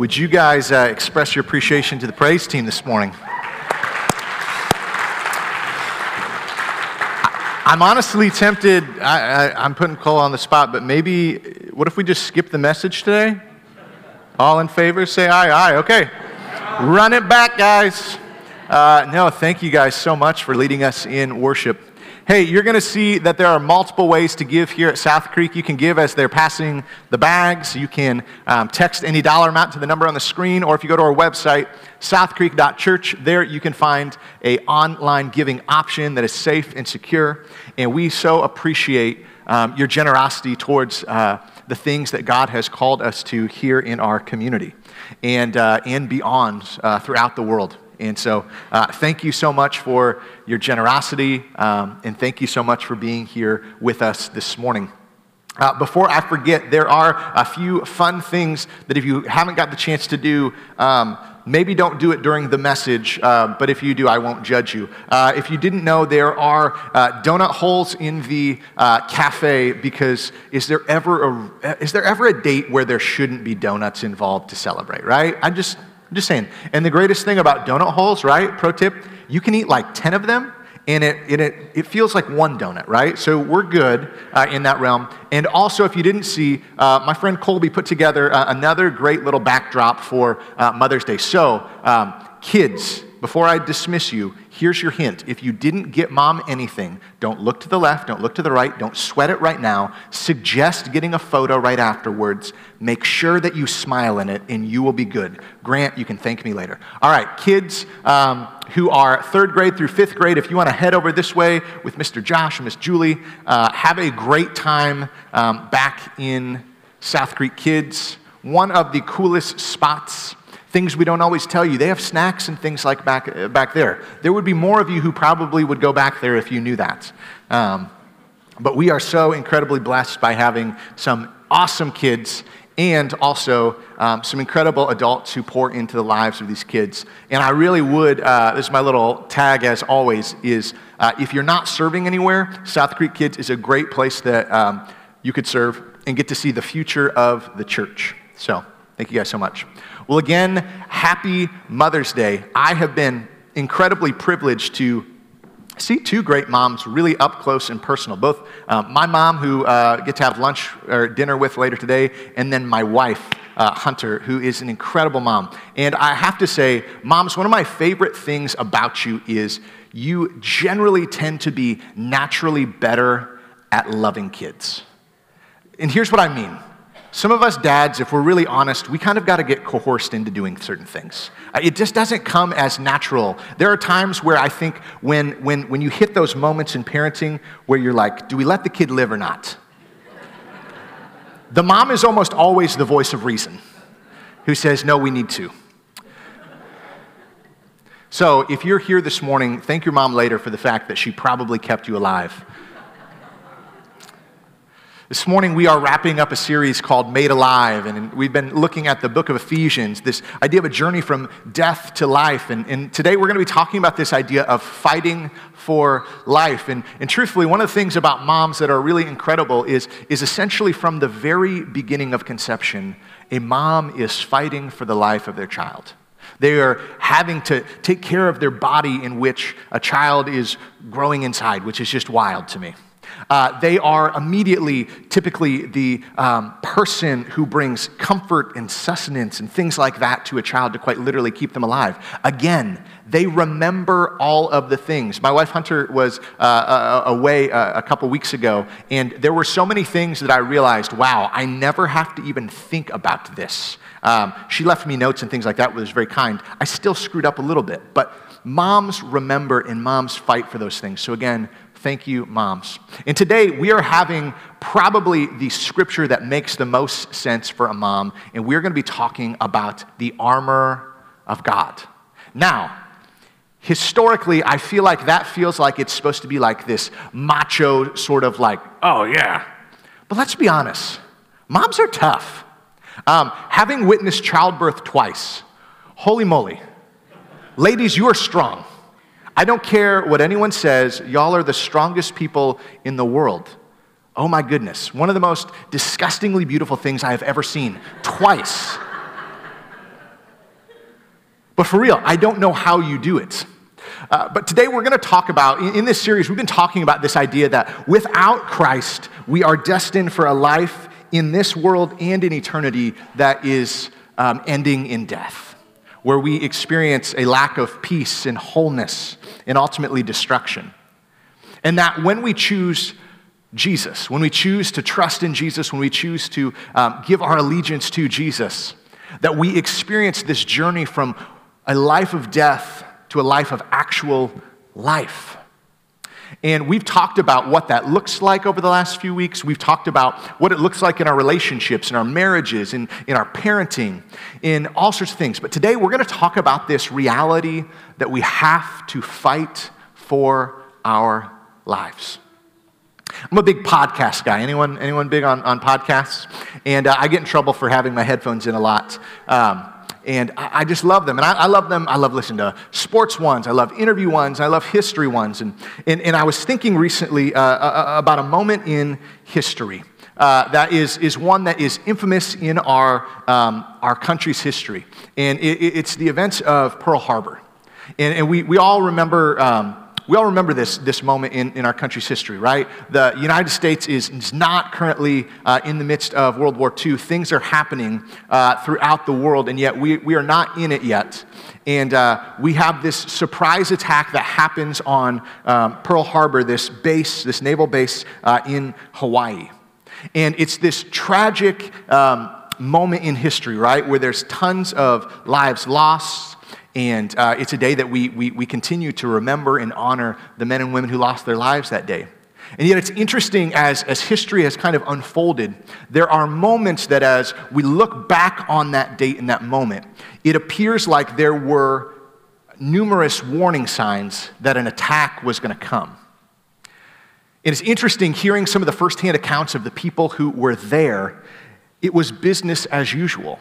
Would you guys uh, express your appreciation to the praise team this morning? I'm honestly tempted, I, am putting Cole on the spot, but maybe, what if we just skip the message today? All in favor, say aye, aye, okay. Run it back, guys. Uh, no, thank you guys so much for leading us in worship. Hey, you're going to see that there are multiple ways to give here at South Creek. You can give as they're passing the bags. You can um, text any dollar amount to the number on the screen, or if you go to our website, southcreek.church, there you can find a online giving option that is safe and secure. And we so appreciate um, your generosity towards uh, the things that God has called us to here in our community and, uh, and beyond uh, throughout the world. And so, uh, thank you so much for your generosity, um, and thank you so much for being here with us this morning. Uh, before I forget, there are a few fun things that if you haven't got the chance to do, um, maybe don't do it during the message, uh, but if you do, I won't judge you. Uh, if you didn't know, there are uh, donut holes in the uh, cafe because is there ever a is there ever a date where there shouldn't be donuts involved to celebrate? Right? I just I'm just saying. And the greatest thing about donut holes, right? Pro tip, you can eat like 10 of them and it, it, it, it feels like one donut, right? So we're good uh, in that realm. And also, if you didn't see, uh, my friend Colby put together uh, another great little backdrop for uh, Mother's Day. So, um, kids, before I dismiss you, here's your hint. If you didn't get mom anything, don't look to the left, don't look to the right, don't sweat it right now. Suggest getting a photo right afterwards. Make sure that you smile in it, and you will be good. Grant, you can thank me later. All right, kids um, who are third grade through fifth grade, if you want to head over this way with Mr. Josh and Miss Julie, uh, have a great time um, back in South Creek Kids. One of the coolest spots things we don't always tell you. They have snacks and things like back, uh, back there. There would be more of you who probably would go back there if you knew that. Um, but we are so incredibly blessed by having some awesome kids and also um, some incredible adults who pour into the lives of these kids. And I really would, uh, this is my little tag as always, is uh, if you're not serving anywhere, South Creek Kids is a great place that um, you could serve and get to see the future of the church. So thank you guys so much. Well, again, happy Mother's Day. I have been incredibly privileged to see two great moms really up close and personal. Both uh, my mom, who uh, get to have lunch or dinner with later today, and then my wife, uh, Hunter, who is an incredible mom. And I have to say, moms, one of my favorite things about you is you generally tend to be naturally better at loving kids. And here's what I mean some of us dads, if we're really honest, we kind of got to get coerced into doing certain things. Uh, it just doesn't come as natural. There are times where I think when, when, when you hit those moments in parenting where you're like, do we let the kid live or not? the mom is almost always the voice of reason who says, no, we need to. So if you're here this morning, thank your mom later for the fact that she probably kept you alive. This morning, we are wrapping up a series called Made Alive, and we've been looking at the book of Ephesians, this idea of a journey from death to life. And, and today, we're going to be talking about this idea of fighting for life. And, and truthfully, one of the things about moms that are really incredible is, is essentially from the very beginning of conception, a mom is fighting for the life of their child. They are having to take care of their body in which a child is growing inside, which is just wild to me. Uh, they are immediately, typically, the um, person who brings comfort and sustenance and things like that to a child to quite literally keep them alive. Again, they remember all of the things. My wife Hunter was uh, uh away uh, a couple weeks ago, and there were so many things that I realized wow, I never have to even think about this. Um, she left me notes and things like that, which was very kind. I still screwed up a little bit, but moms remember and moms fight for those things. So, again, Thank you, moms. And today we are having probably the scripture that makes the most sense for a mom, and we're going to be talking about the armor of God. Now, historically, I feel like that feels like it's supposed to be like this macho sort of like, oh yeah. But let's be honest, moms are tough. Um, having witnessed childbirth twice, holy moly, ladies, you are strong. I don't care what anyone says, y'all are the strongest people in the world. Oh my goodness, one of the most disgustingly beautiful things I have ever seen, twice. But for real, I don't know how you do it. Uh, but today we're going to talk about, in, in, this series, we've been talking about this idea that without Christ, we are destined for a life in this world and in eternity that is um, ending in death, where we experience a lack of peace and wholeness and ultimately destruction. And that when we choose Jesus, when we choose to trust in Jesus, when we choose to um, give our allegiance to Jesus, that we experience this journey from a life of death to a life of actual life. And we've talked about what that looks like over the last few weeks. We've talked about what it looks like in our relationships, in our marriages, in, in our parenting, in all sorts of things. But today we're going to talk about this reality that we have to fight for our lives. I'm a big podcast guy. Anyone, anyone big on, on podcasts? And uh, I get in trouble for having my headphones in a lot. Um, and I, I, just love them. And I, I, love them. I love listening to sports ones. I love interview ones. I love history ones. And, and, and I was thinking recently uh, uh, uh about a moment in history. Uh, that is, is one that is infamous in our, um, our country's history. And it, it's the events of Pearl Harbor. And, and we, we all remember um, we all remember this, this moment in, in our country's history, right? The United States is, is not currently uh, in the midst of World War II. Things are happening uh, throughout the world, and yet we, we are not in it yet. And uh, we have this surprise attack that happens on um, Pearl Harbor, this base, this naval base uh, in Hawaii. And it's this tragic um, moment in history, right? Where there's tons of lives lost, and uh, it's a day that we, we, we continue to remember and honor the men and women who lost their lives that day. And yet, it's interesting as, as history has kind of unfolded, there are moments that as we look back on that date and that moment, it appears like there were numerous warning signs that an attack was going to come. And it's interesting hearing some of the firsthand accounts of the people who were there. It was business as usual.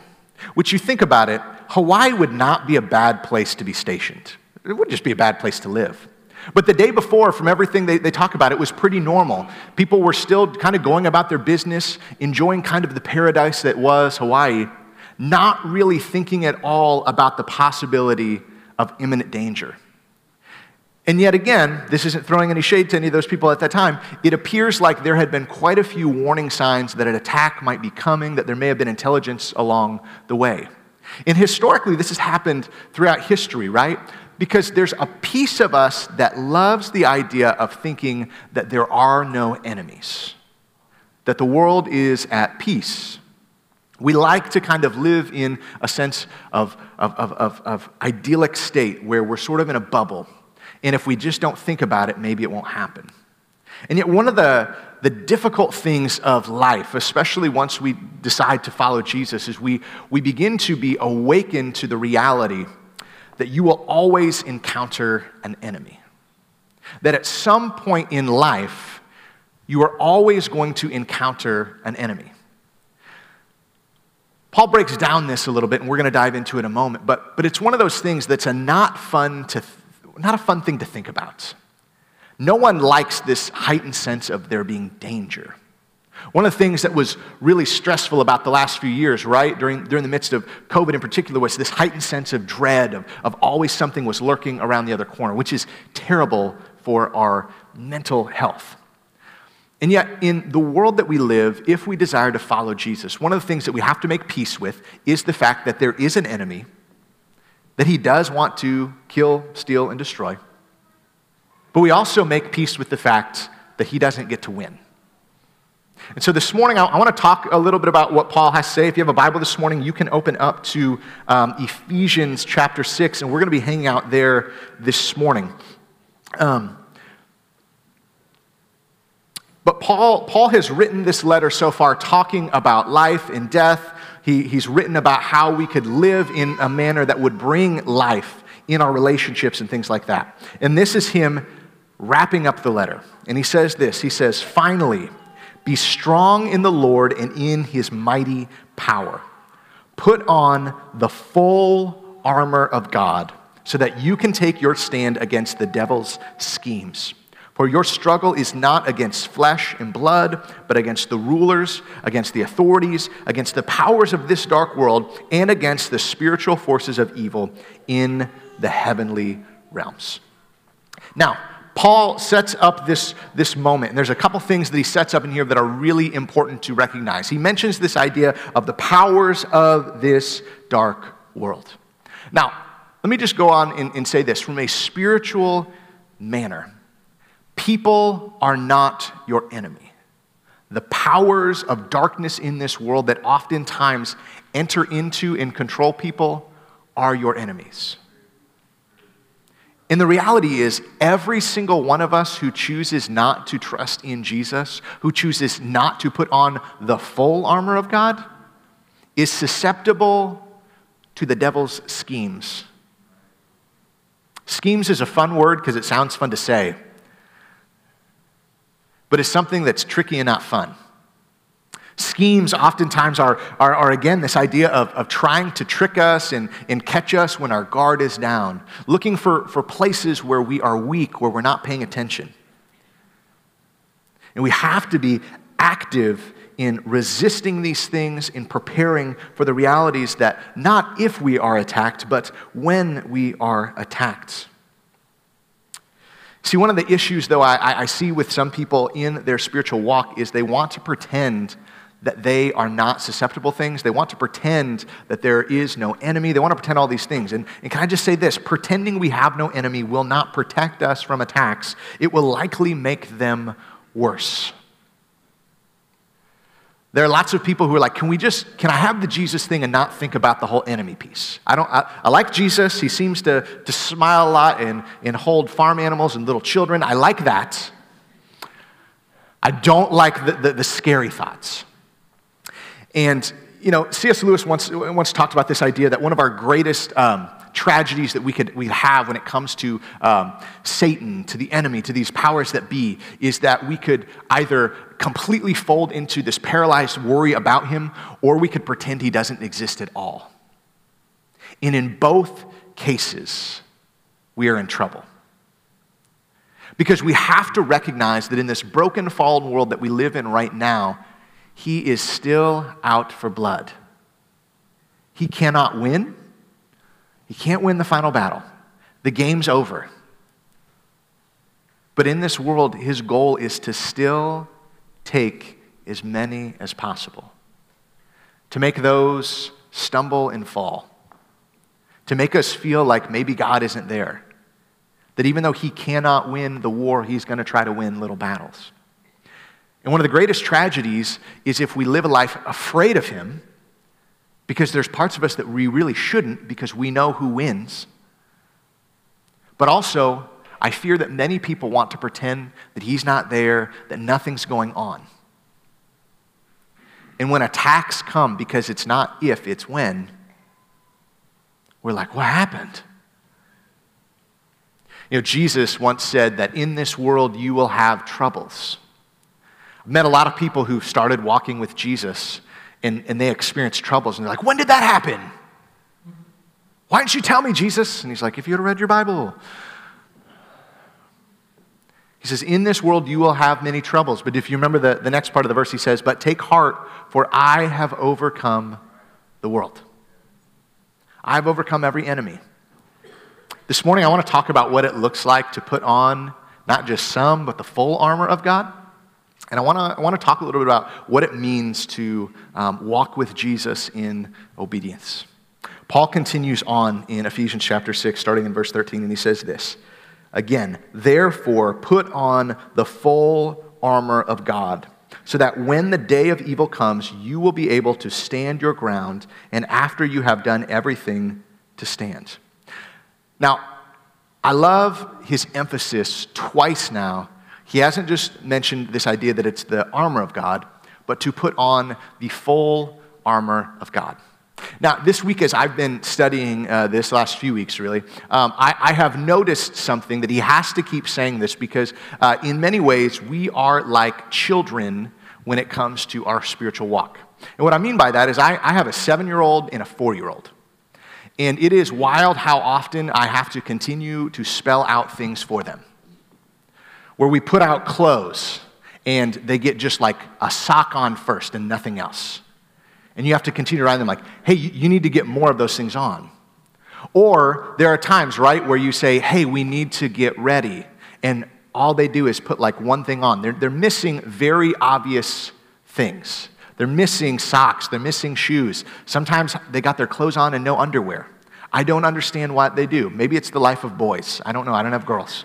Which you think about it, Hawaii would not be a bad place to be stationed. It would just be a bad place to live. But the day before, from everything they, they talk about, it was pretty normal. People were still kind of going about their business, enjoying kind of the paradise that was Hawaii, not really thinking at all about the possibility of imminent danger. And yet again, this isn't throwing any shade to any of those people at that time. It appears like there had been quite a few warning signs that an attack might be coming, that there may have been intelligence along the way. And historically, this has happened throughout history, right? Because there's a piece of us that loves the idea of thinking that there are no enemies, that the world is at peace. We like to kind of live in a sense of, of, of, of, of idyllic state where we're sort of in a bubble and if we just don't think about it, maybe it won't happen. And yet, one of the, the difficult things of life, especially once we decide to follow Jesus, is we, we begin to be awakened to the reality that you will always encounter an enemy. That at some point in life, you are always going to encounter an enemy. Paul breaks down this a little bit, and we're going to dive into it in a moment, but, but it's one of those things that's a not fun to not a fun thing to think about. No one likes this heightened sense of there being danger. One of the things that was really stressful about the last few years, right, during, during the midst of COVID in particular, was this heightened sense of dread, of, of always something was lurking around the other corner, which is terrible for our mental health. And yet, in the world that we live, if we desire to follow Jesus, one of the things that we have to make peace with is the fact that there is an enemy that he does want to kill, steal, and destroy. But we also make peace with the fact that he doesn't get to win. And so this morning, I, I want to talk a little bit about what Paul has to say. If you have a Bible this morning, you can open up to um, Ephesians chapter 6, and we're going to be hanging out there this morning. Um, but Paul, Paul has written this letter so far talking about life and death he, he's written about how we could live in a manner that would bring life in our relationships and things like that. And this is him wrapping up the letter. And he says this He says, Finally, be strong in the Lord and in his mighty power. Put on the full armor of God so that you can take your stand against the devil's schemes. For your struggle is not against flesh and blood, but against the rulers, against the authorities, against the powers of this dark world, and against the spiritual forces of evil in the heavenly realms. Now, Paul sets up this, this moment, and there's a couple things that he sets up in here that are really important to recognize. He mentions this idea of the powers of this dark world. Now, let me just go on and, and say this from a spiritual manner. People are not your enemy. The powers of darkness in this world that oftentimes enter into and control people are your enemies. And the reality is, every single one of us who chooses not to trust in Jesus, who chooses not to put on the full armor of God, is susceptible to the devil's schemes. Schemes is a fun word because it sounds fun to say but it's something that's tricky and not fun. Schemes oftentimes are, are, are, again, this idea of, of trying to trick us and, and catch us when our guard is down, looking for, for places where we are weak, where we're not paying attention. And we have to be active in resisting these things, in preparing for the realities that not if we are attacked, but when we are attacked. See, one of the issues, though, I, I, see with some people in their spiritual walk is they want to pretend that they are not susceptible things. They want to pretend that there is no enemy. They want to pretend all these things. And, and can I just say this? Pretending we have no enemy will not protect us from attacks, it will likely make them worse. There are lots of people who are like, can we just, can I have the Jesus thing and not think about the whole enemy piece? I don't, I, I, like Jesus. He seems to, to smile a lot and, and hold farm animals and little children. I like that. I don't like the, the, the scary thoughts. And, you know, C.S. Lewis once, once talked about this idea that one of our greatest um, tragedies that we could we have when it comes to um, Satan, to the enemy, to these powers that be, is that we could either completely fold into this paralyzed worry about him, or we could pretend he doesn't exist at all. And in both cases, we are in trouble. Because we have to recognize that in this broken, fallen world that we live in right now, he is still out for blood. He cannot win. He can't win the final battle. The game's over. But in this world, his goal is to still take as many as possible, to make those stumble and fall, to make us feel like maybe God isn't there, that even though he cannot win the war, he's going to try to win little battles. And one of the greatest tragedies is if we live a life afraid of him because there's parts of us that we really shouldn't because we know who wins. But also, I fear that many people want to pretend that he's not there, that nothing's going on. And when attacks come, because it's not if, it's when, we're like, what happened? You know, Jesus once said that in this world you will have troubles. I've met a lot of people who started walking with Jesus and, and they experienced troubles. And they're like, when did that happen? Why didn't you tell me, Jesus? And he's like, if you had read your Bible. He says, In this world you will have many troubles. But if you remember the, the next part of the verse, he says, But take heart, for I have overcome the world. I've overcome every enemy. This morning I want to talk about what it looks like to put on not just some, but the full armor of God. And I want to I wanna talk a little bit about what it means to um, walk with Jesus in obedience. Paul continues on in Ephesians chapter 6, starting in verse 13, and he says this Again, therefore, put on the full armor of God, so that when the day of evil comes, you will be able to stand your ground, and after you have done everything, to stand. Now, I love his emphasis twice now he hasn't just mentioned this idea that it's the armor of God, but to put on the full armor of God. Now, this week, as I've been studying uh, this last few weeks, really, um, I, I, have noticed something that he has to keep saying this because, uh, in many ways, we are like children when it comes to our spiritual walk. And what I mean by that is, I, I have a seven year old and a four year old. And it is wild how often I have to continue to spell out things for them. Where we put out clothes and they get just like a sock on first and nothing else. And you have to continue to remind them, like, hey, you need to get more of those things on. Or there are times, right, where you say, hey, we need to get ready. And all they do is put like one thing on. They're, they're missing very obvious things. They're missing socks, they're missing shoes. Sometimes they got their clothes on and no underwear. I don't understand what they do. Maybe it's the life of boys. I don't know. I don't have girls.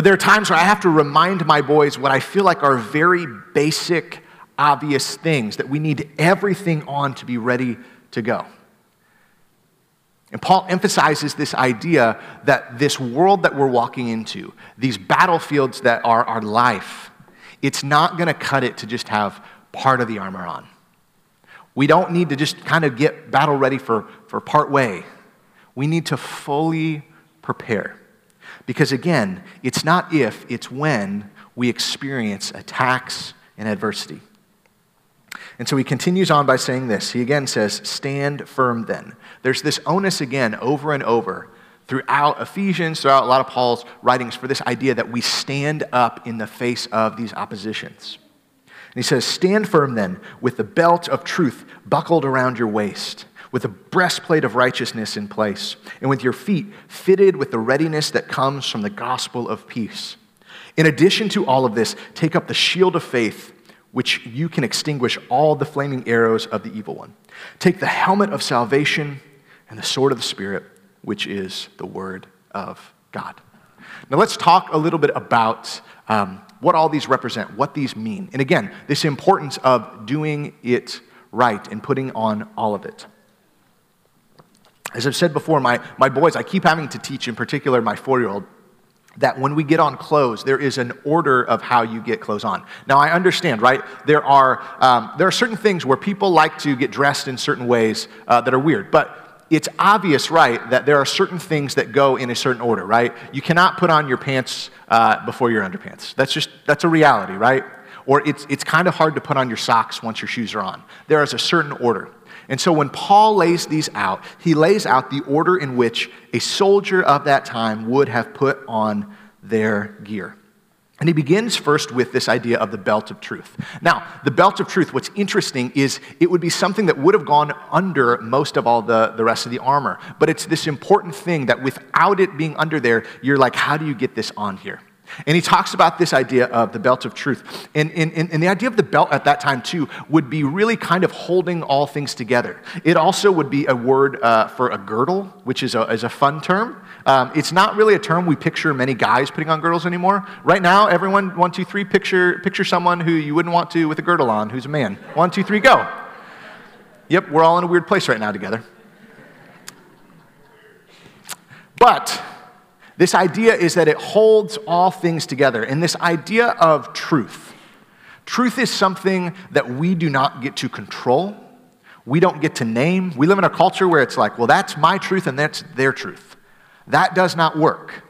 But there are times where I have to remind my boys what I feel like are very basic, obvious things that we need everything on to be ready to go. And Paul emphasizes this idea that this world that we're walking into, these battlefields that are our life, it's not going to cut it to just have part of the armor on. We don't need to just kind of get battle ready for, for part way. We need to fully prepare. Because again, it's not if, it's when we experience attacks and adversity. And so he continues on by saying this. He again says, Stand firm then. There's this onus again over and over throughout Ephesians, throughout a lot of Paul's writings, for this idea that we stand up in the face of these oppositions. And he says, Stand firm then with the belt of truth buckled around your waist, with a breastplate of righteousness in place, and with your feet fitted with the readiness that comes from the gospel of peace. In addition to all of this, take up the shield of faith which you can extinguish all the flaming arrows of the evil one. Take the helmet of salvation and the sword of the Spirit, which is the word of God. Now, let's talk a little bit about um, what all these represent, what these mean. And again, this importance of doing it right and putting on all of it. As I've said before, my, my boys, I keep having to teach, in particular, my four year old, that when we get on clothes, there is an order of how you get clothes on. Now, I understand, right? There are, um, there are certain things where people like to get dressed in certain ways uh, that are weird, but it's obvious, right, that there are certain things that go in a certain order, right? You cannot put on your pants uh, before your underpants. That's just, that's a reality, right? Or it's, it's kind of hard to put on your socks once your shoes are on. There is a certain order. And so when Paul lays these out, he lays out the order in which a soldier of that time would have put on their gear. And he begins first with this idea of the belt of truth. Now, the belt of truth, what's interesting is it would be something that would have gone under most of all the, the rest of the armor. But it's this important thing that without it being under there, you're like, how do you get this on here? And he talks about this idea of the belt of truth. And, and, and, the idea of the belt at that time, too, would be really kind of holding all things together. It also would be a word uh, for a girdle, which is a, is a fun term. Um, it's not really a term we picture many guys putting on girdles anymore. Right now, everyone, one, two, three, picture, picture someone who you wouldn't want to with a girdle on, who's a man. One, two, three, go. Yep, we're all in a weird place right now together. But this idea is that it holds all things together. And this idea of truth truth is something that we do not get to control, we don't get to name. We live in a culture where it's like, well, that's my truth and that's their truth. That does not work.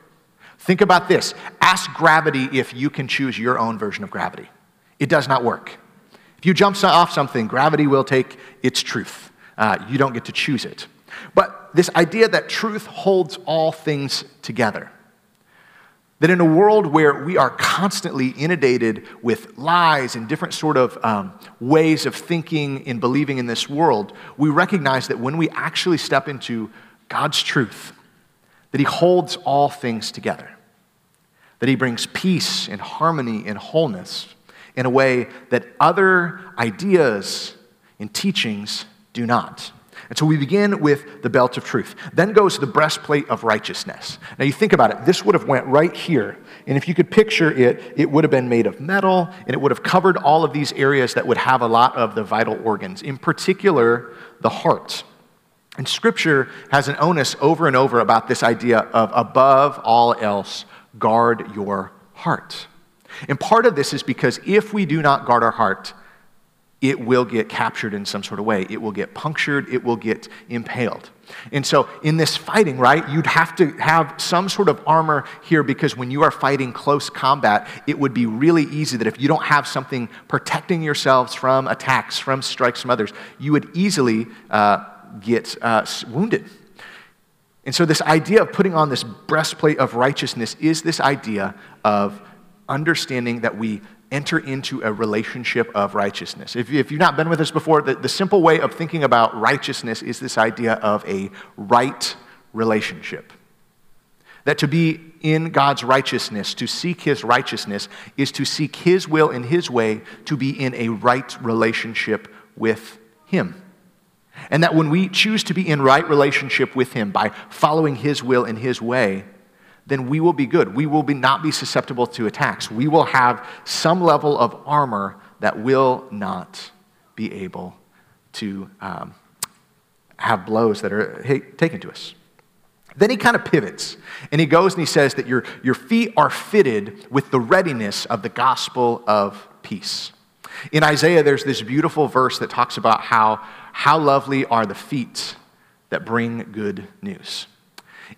Think about this ask gravity if you can choose your own version of gravity. It does not work. If you jump off something, gravity will take its truth. Uh, you don't get to choose it. But this idea that truth holds all things together. That in a world where we are constantly inundated with lies and different sort of um, ways of thinking and believing in this world, we recognize that when we actually step into God's truth, that He holds all things together, that He brings peace and harmony and wholeness in a way that other ideas and teachings do not. And so we begin with the belt of truth. Then goes the breastplate of righteousness. Now you think about it, this would have went right here. And if you could picture it, it would have been made of metal and it would have covered all of these areas that would have a lot of the vital organs, in particular the heart. And scripture has an onus over and over about this idea of above all else, guard your heart. And part of this is because if we do not guard our heart, it will get captured in some sort of way. It will get punctured, it will get impaled. And so, in this fighting, right, you'd have to have some sort of armor here because when you are fighting close combat, it would be really easy that if you don't have something protecting yourselves from attacks, from strikes from others, you would easily uh, get uh, wounded. And so, this idea of putting on this breastplate of righteousness is this idea of understanding that we enter into a relationship of righteousness. If, if you've not been with us before, the, the simple way of thinking about righteousness is this idea of a right relationship. That to be in God's righteousness, to seek His righteousness, is to seek His will and His way to be in a right relationship with Him. And that when we choose to be in right relationship with Him by following His will and His way, then we will be good. We will be, not be susceptible to attacks. We will have some level of armor that will not be able to um, have blows that are taken to us. Then he kind of pivots and he goes and he says that your, your feet are fitted with the readiness of the gospel of peace. In Isaiah, there's this beautiful verse that talks about how, how lovely are the feet that bring good news.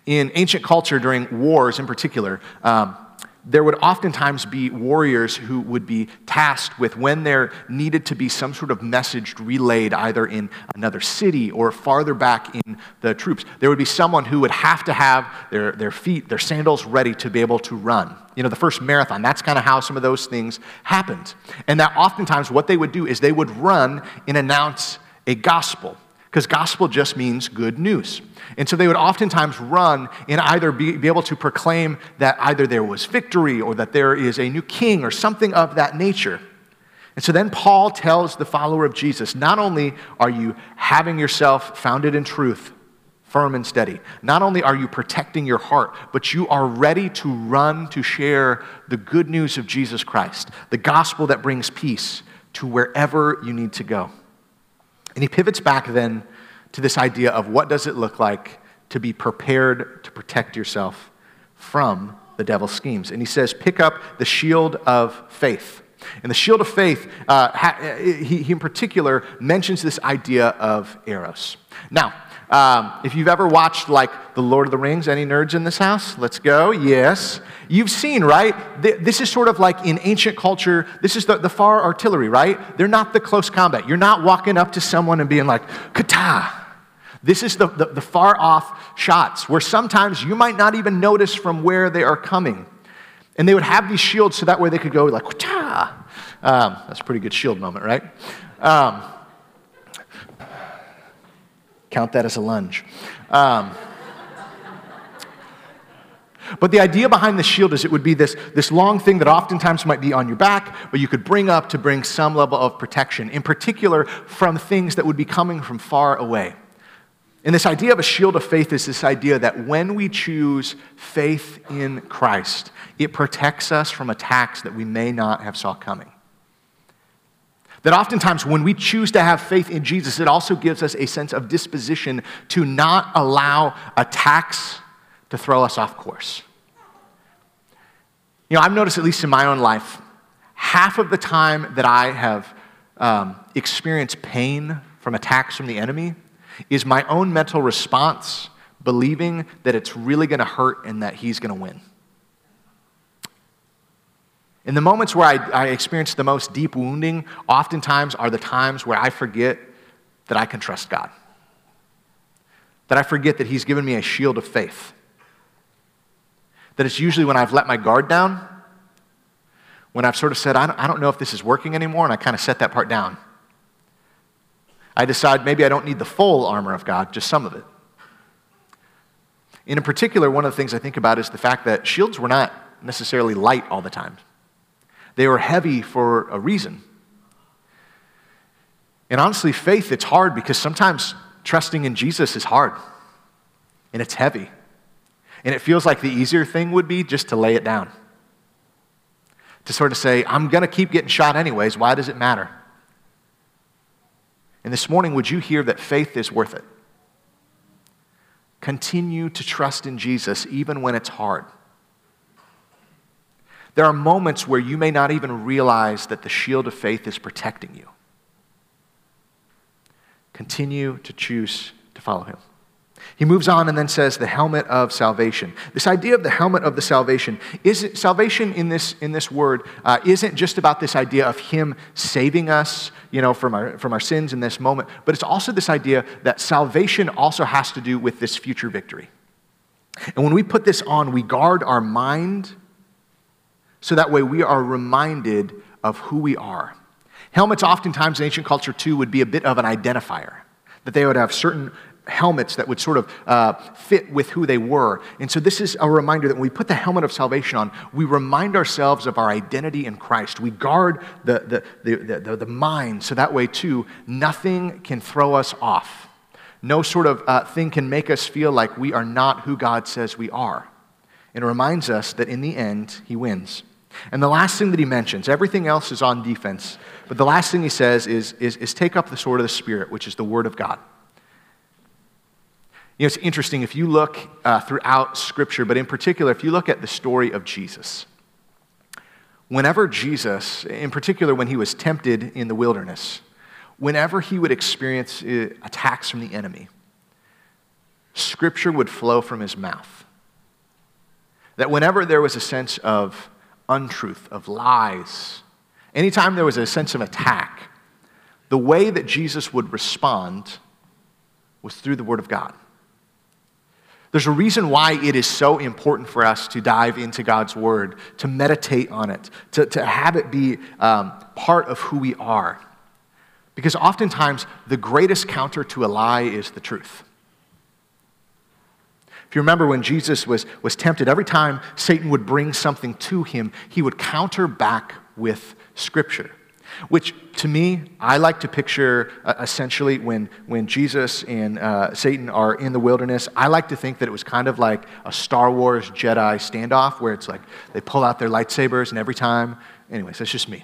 In ancient culture, during wars in particular, um, there would oftentimes be warriors who would be tasked with when there needed to be some sort of message relayed either in another city or farther back in the troops. There would be someone who would have to have their, their feet, their sandals ready to be able to run. You know, the first marathon, that's kind of how some of those things happened. And that oftentimes what they would do is they would run and announce a gospel because gospel just means good news. And so they would oftentimes run and either be, be, able to proclaim that either there was victory or that there is a new king or something of that nature. And so then Paul tells the follower of Jesus not only are you having yourself founded in truth, firm and steady, not only are you protecting your heart, but you are ready to run to share the good news of Jesus Christ, the gospel that brings peace to wherever you need to go. And he pivots back then to this idea of what does it look like to be prepared to protect yourself from the devil's schemes. And he says, pick up the shield of faith. And the shield of faith, uh, ha- he, he in particular mentions this idea of arrows. Now, um, if you've ever watched like The Lord of the Rings, any nerds in this house? Let's go. Yes. You've seen, right? This is sort of like in ancient culture, this is the, the far artillery, right? They're not the close combat. You're not walking up to someone and being like, kata. This is the, the, the far off shots where sometimes you might not even notice from where they are coming. And they would have these shields so that way they could go like. Um, that's a pretty good shield moment, right? Um, Count that as a lunge. Um, but the idea behind the shield is it would be this, this long thing that oftentimes might be on your back, but you could bring up to bring some level of protection, in particular from things that would be coming from far away. And this idea of a shield of faith is this idea that when we choose faith in Christ, it protects us from attacks that we may not have saw coming. That oftentimes, when we choose to have faith in Jesus, it also gives us a sense of disposition to not allow attacks to throw us off course. You know, I've noticed, at least in my own life, half of the time that I have um, experienced pain from attacks from the enemy is my own mental response believing that it's really going to hurt and that he's going to win. In the moments where I, I experience the most deep wounding, oftentimes are the times where I forget that I can trust God. That I forget that He's given me a shield of faith. That it's usually when I've let my guard down, when I've sort of said, I don't, I don't know if this is working anymore, and I kind of set that part down. I decide maybe I don't need the full armor of God, just some of it. And in particular, one of the things I think about is the fact that shields were not necessarily light all the time. They were heavy for a reason. And honestly, faith, it's hard because sometimes trusting in Jesus is hard and it's heavy. And it feels like the easier thing would be just to lay it down. To sort of say, I'm going to keep getting shot anyways. Why does it matter? And this morning, would you hear that faith is worth it? Continue to trust in Jesus even when it's hard. There are moments where you may not even realize that the shield of faith is protecting you. Continue to choose to follow him. He moves on and then says the helmet of salvation. This idea of the helmet of the salvation is salvation in this in this word uh, isn't just about this idea of Him saving us, you know, from our from our sins in this moment, but it's also this idea that salvation also has to do with this future victory. And when we put this on, we guard our mind so that way we are reminded of who we are. Helmets, oftentimes in ancient culture, too, would be a bit of an identifier, that they would have certain helmets that would sort of uh, fit with who they were. And so, this is a reminder that when we put the helmet of salvation on, we remind ourselves of our identity in Christ. We guard the, the, the, the, the mind so that way, too, nothing can throw us off. No sort of uh, thing can make us feel like we are not who God says we are. And it reminds us that in the end, He wins. And the last thing that he mentions, everything else is on defense, but the last thing he says is, is, is take up the sword of the Spirit, which is the Word of God. You know, it's interesting if you look uh, throughout Scripture, but in particular, if you look at the story of Jesus. Whenever Jesus, in particular when he was tempted in the wilderness, whenever he would experience uh, attacks from the enemy, Scripture would flow from his mouth. That whenever there was a sense of untruth, of lies, anytime there was a sense of attack, the way that Jesus would respond was through the Word of God. There's a reason why it is so important for us to dive into God's Word, to meditate on it, to, to have it be um, part of who we are. Because oftentimes, the greatest counter to a lie is the truth. If you remember when Jesus was, was tempted, every time Satan would bring something to him, he would counter back with Scripture. Which, to me, I like to picture uh, essentially when, when Jesus and uh, Satan are in the wilderness. I like to think that it was kind of like a Star Wars Jedi standoff where it's like they pull out their lightsabers and every time. Anyways, that's just me.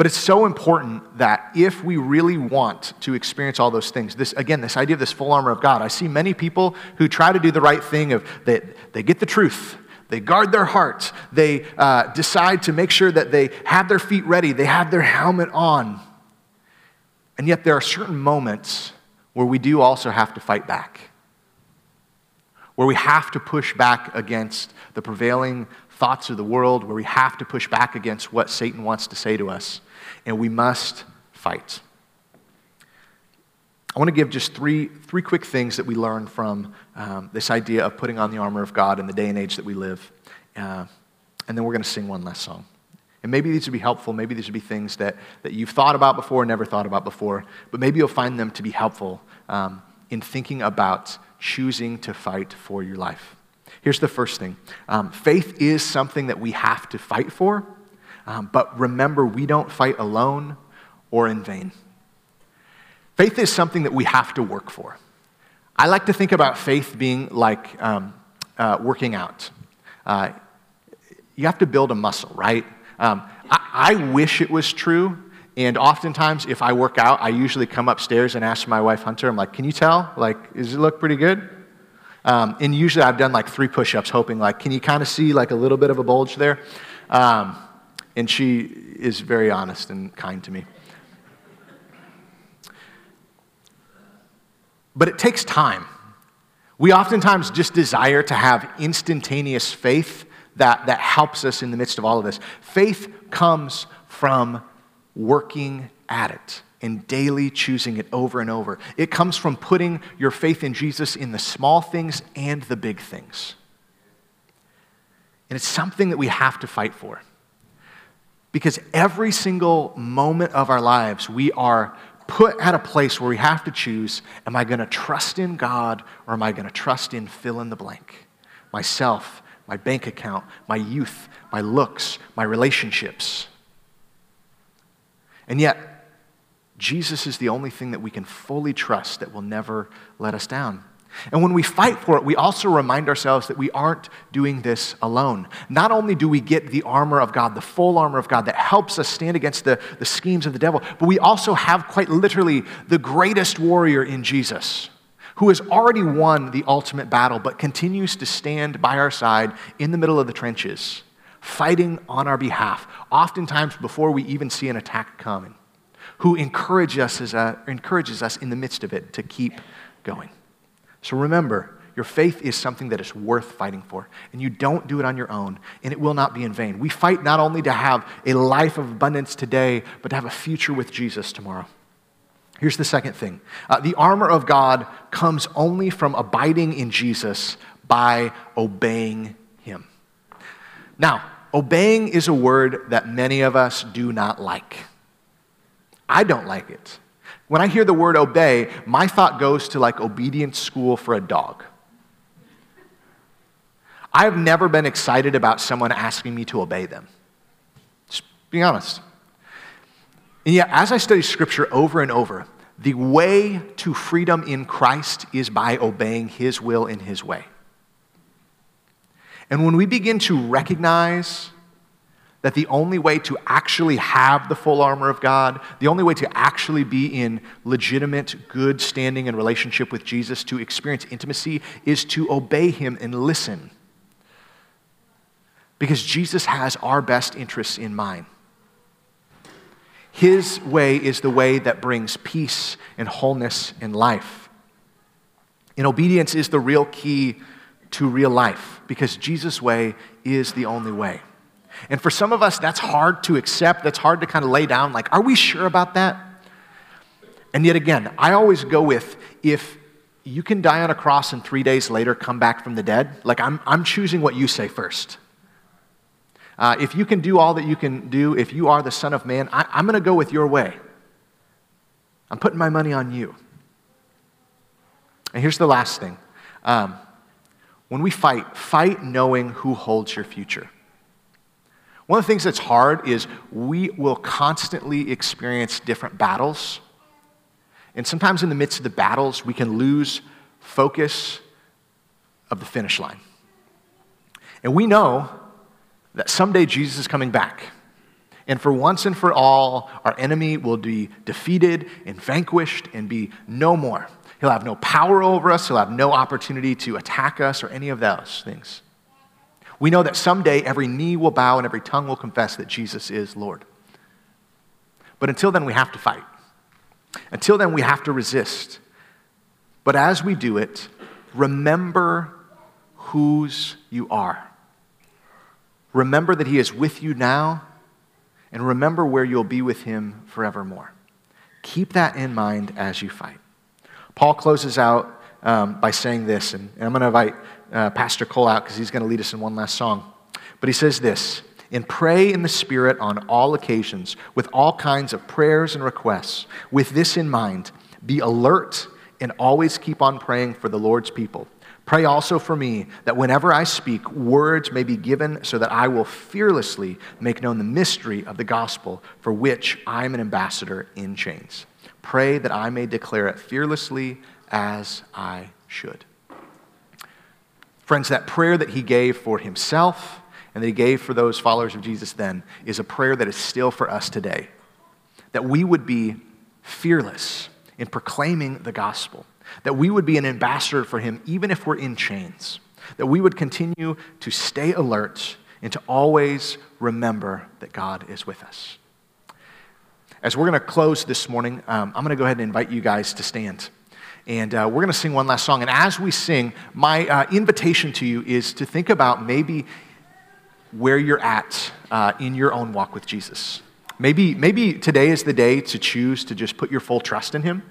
But it's so important that if we really want to experience all those things, this again, this idea of this full armor of God, I see many people who try to do the right thing of they, they get the truth, they guard their hearts. they uh, decide to make sure that they have their feet ready, they have their helmet on. And yet there are certain moments where we do also have to fight back. Where we have to push back against the prevailing thoughts of the world, where we have to push back against what Satan wants to say to us and we must fight. I want to give just three, three quick things that we learn from um, this idea of putting on the armor of God in the day and age that we live. Uh, and then we're going to sing one last song. And maybe these would be helpful. Maybe these would be things that, that you've thought about before, never thought about before. But maybe you'll find them to be helpful um, in thinking about choosing to fight for your life. Here's the first thing um, faith is something that we have to fight for, um, but remember, we don't fight alone or in vain. Faith is something that we have to work for. I like to think about faith being like um, uh, working out. Uh, you have to build a muscle, right? Um, I, I wish it was true. And oftentimes, if I work out, I usually come upstairs and ask my wife, Hunter, I'm like, can you tell? Like, does it look pretty good? Um, and usually I've done like three push ups, hoping, like, can you kind of see like a little bit of a bulge there? Um, and she is very honest and kind to me. But it takes time. We oftentimes just desire to have instantaneous faith that, that helps us in the midst of all of this. Faith comes from working at it and daily choosing it over and over. It comes from putting your faith in Jesus in the small things and the big things. And it's something that we have to fight for. Because every single moment of our lives, we are put at a place where we have to choose am I going to trust in God or am I going to trust in fill in the blank? Myself, my bank account, my youth, my looks, my relationships. And yet, Jesus is the only thing that we can fully trust that will never let us down. And when we fight for it, we also remind ourselves that we aren't doing this alone. Not only do we get the armor of God, the full armor of God that helps us stand against the, the schemes of the devil, but we also have quite literally the greatest warrior in Jesus who has already won the ultimate battle but continues to stand by our side in the middle of the trenches, fighting on our behalf, oftentimes before we even see an attack coming, who encourage us a, encourages us in the midst of it to keep going. So remember, your faith is something that is worth fighting for, and you don't do it on your own, and it will not be in vain. We fight not only to have a life of abundance today, but to have a future with Jesus tomorrow. Here's the second thing uh, the armor of God comes only from abiding in Jesus by obeying him. Now, obeying is a word that many of us do not like. I don't like it. When I hear the word obey, my thought goes to like obedience school for a dog. I've never been excited about someone asking me to obey them. Just being honest. And yet, as I study scripture over and over, the way to freedom in Christ is by obeying his will in his way. And when we begin to recognize that the only way to actually have the full armor of God, the only way to actually be in legitimate, good standing and relationship with Jesus, to experience intimacy, is to obey him and listen. Because Jesus has our best interests in mind. His way is the way that brings peace and wholeness in life. And obedience is the real key to real life because Jesus' way is the only way. And for some of us, that's hard to accept. That's hard to kind of lay down. Like, are we sure about that? And yet again, I always go with if you can die on a cross and three days later come back from the dead, like, I'm, I'm choosing what you say first. Uh, if you can do all that you can do, if you are the Son of Man, I, I'm going to go with your way. I'm putting my money on you. And here's the last thing um, when we fight, fight knowing who holds your future. One of the things that's hard is we will constantly experience different battles. And sometimes in the midst of the battles, we can lose focus of the finish line. And we know that someday Jesus is coming back. And for once and for all, our enemy will be defeated and vanquished and be no more. He'll have no power over us, he'll have no opportunity to attack us or any of those things. We know that someday every knee will bow and every tongue will confess that Jesus is Lord. But until then, we have to fight. Until then, we have to resist. But as we do it, remember whose you are. Remember that He is with you now, and remember where you'll be with Him forevermore. Keep that in mind as you fight. Paul closes out um, by saying this, and, and I'm going to invite uh, Pastor Cole out because he's going to lead us in one last song. But he says this and pray in the Spirit on all occasions with all kinds of prayers and requests. With this in mind, be alert and always keep on praying for the Lord's people. Pray also for me that whenever I speak, words may be given so that I will fearlessly make known the mystery of the gospel for which I am an ambassador in chains. Pray that I may declare it fearlessly as I should. Friends, that prayer that he gave for himself and that he gave for those followers of Jesus then is a prayer that is still for us today. That we would be fearless in proclaiming the gospel that we would be an ambassador for him even if we're in chains, that we would continue to stay alert and to always remember that God is with us. As we're going to close this morning, um, I'm going to go ahead and invite you guys to stand. And uh, we're going to sing one last song. And as we sing, my uh, invitation to you is to think about maybe where you're at uh, in your own walk with Jesus. Maybe, maybe today is the day to choose to just put your full trust in Him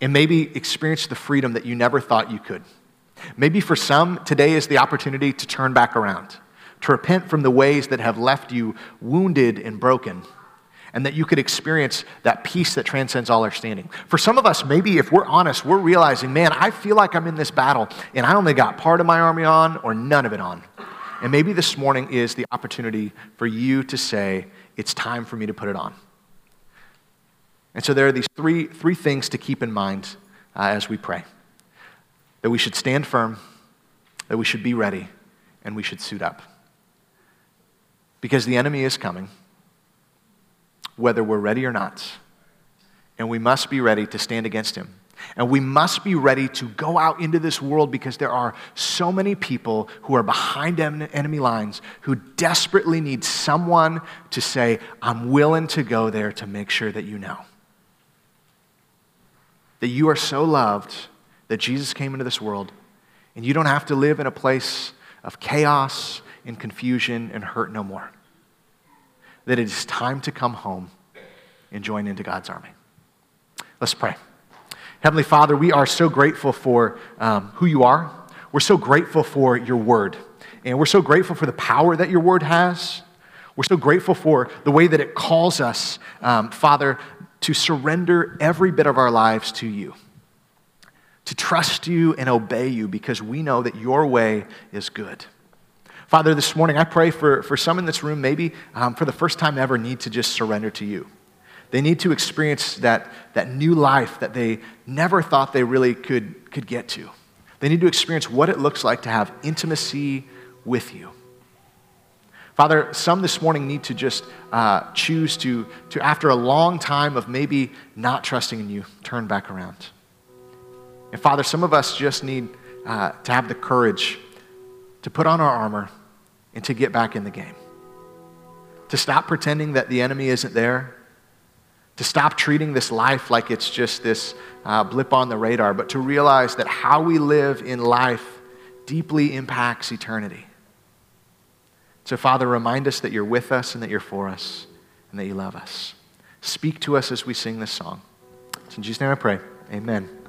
and maybe experience the freedom that you never thought you could. Maybe for some, today is the opportunity to turn back around, to repent from the ways that have left you wounded and broken, and that you could experience that peace that transcends all understanding. For some of us, maybe if we're honest, we're realizing, man, I feel like I'm in this battle, and I only got part of my army on or none of it on. And maybe this morning is the opportunity for you to say, it's time for me to put it on. And so there are these three, three things to keep in mind uh, as we pray that we should stand firm, that we should be ready, and we should suit up. Because the enemy is coming, whether we're ready or not. And we must be ready to stand against him. And we must be ready to go out into this world because there are so many people who are behind enemy lines who desperately need someone to say, I'm willing to go there to make sure that you know that you are so loved that Jesus came into this world and you don't have to live in a place of chaos and confusion and hurt no more. That it is time to come home and join into God's army. Let's pray. Heavenly Father, we are so grateful for um, who you are. We're so grateful for your word. And we're so grateful for the power that your word has. We're so grateful for the way that it calls us, um, Father, to surrender every bit of our lives to you, to trust you and obey you because we know that your way is good. Father, this morning I pray for, for some in this room, maybe um, for the first time ever, need to just surrender to you. They need to experience that, that new life that they never thought they really could, could get to. They need to experience what it looks like to have intimacy with you. Father, some this morning need to just uh, choose to, to, after a long time of maybe not trusting in you, turn back around. And Father, some of us just need uh, to have the courage to put on our armor and to get back in the game. To stop pretending that the enemy isn't there. To stop treating this life like it's just this uh, blip on the radar, but to realize that how we live in life deeply impacts eternity. So, Father, remind us that you're with us and that you're for us and that you love us. Speak to us as we sing this song. It's in Jesus' name I pray. Amen.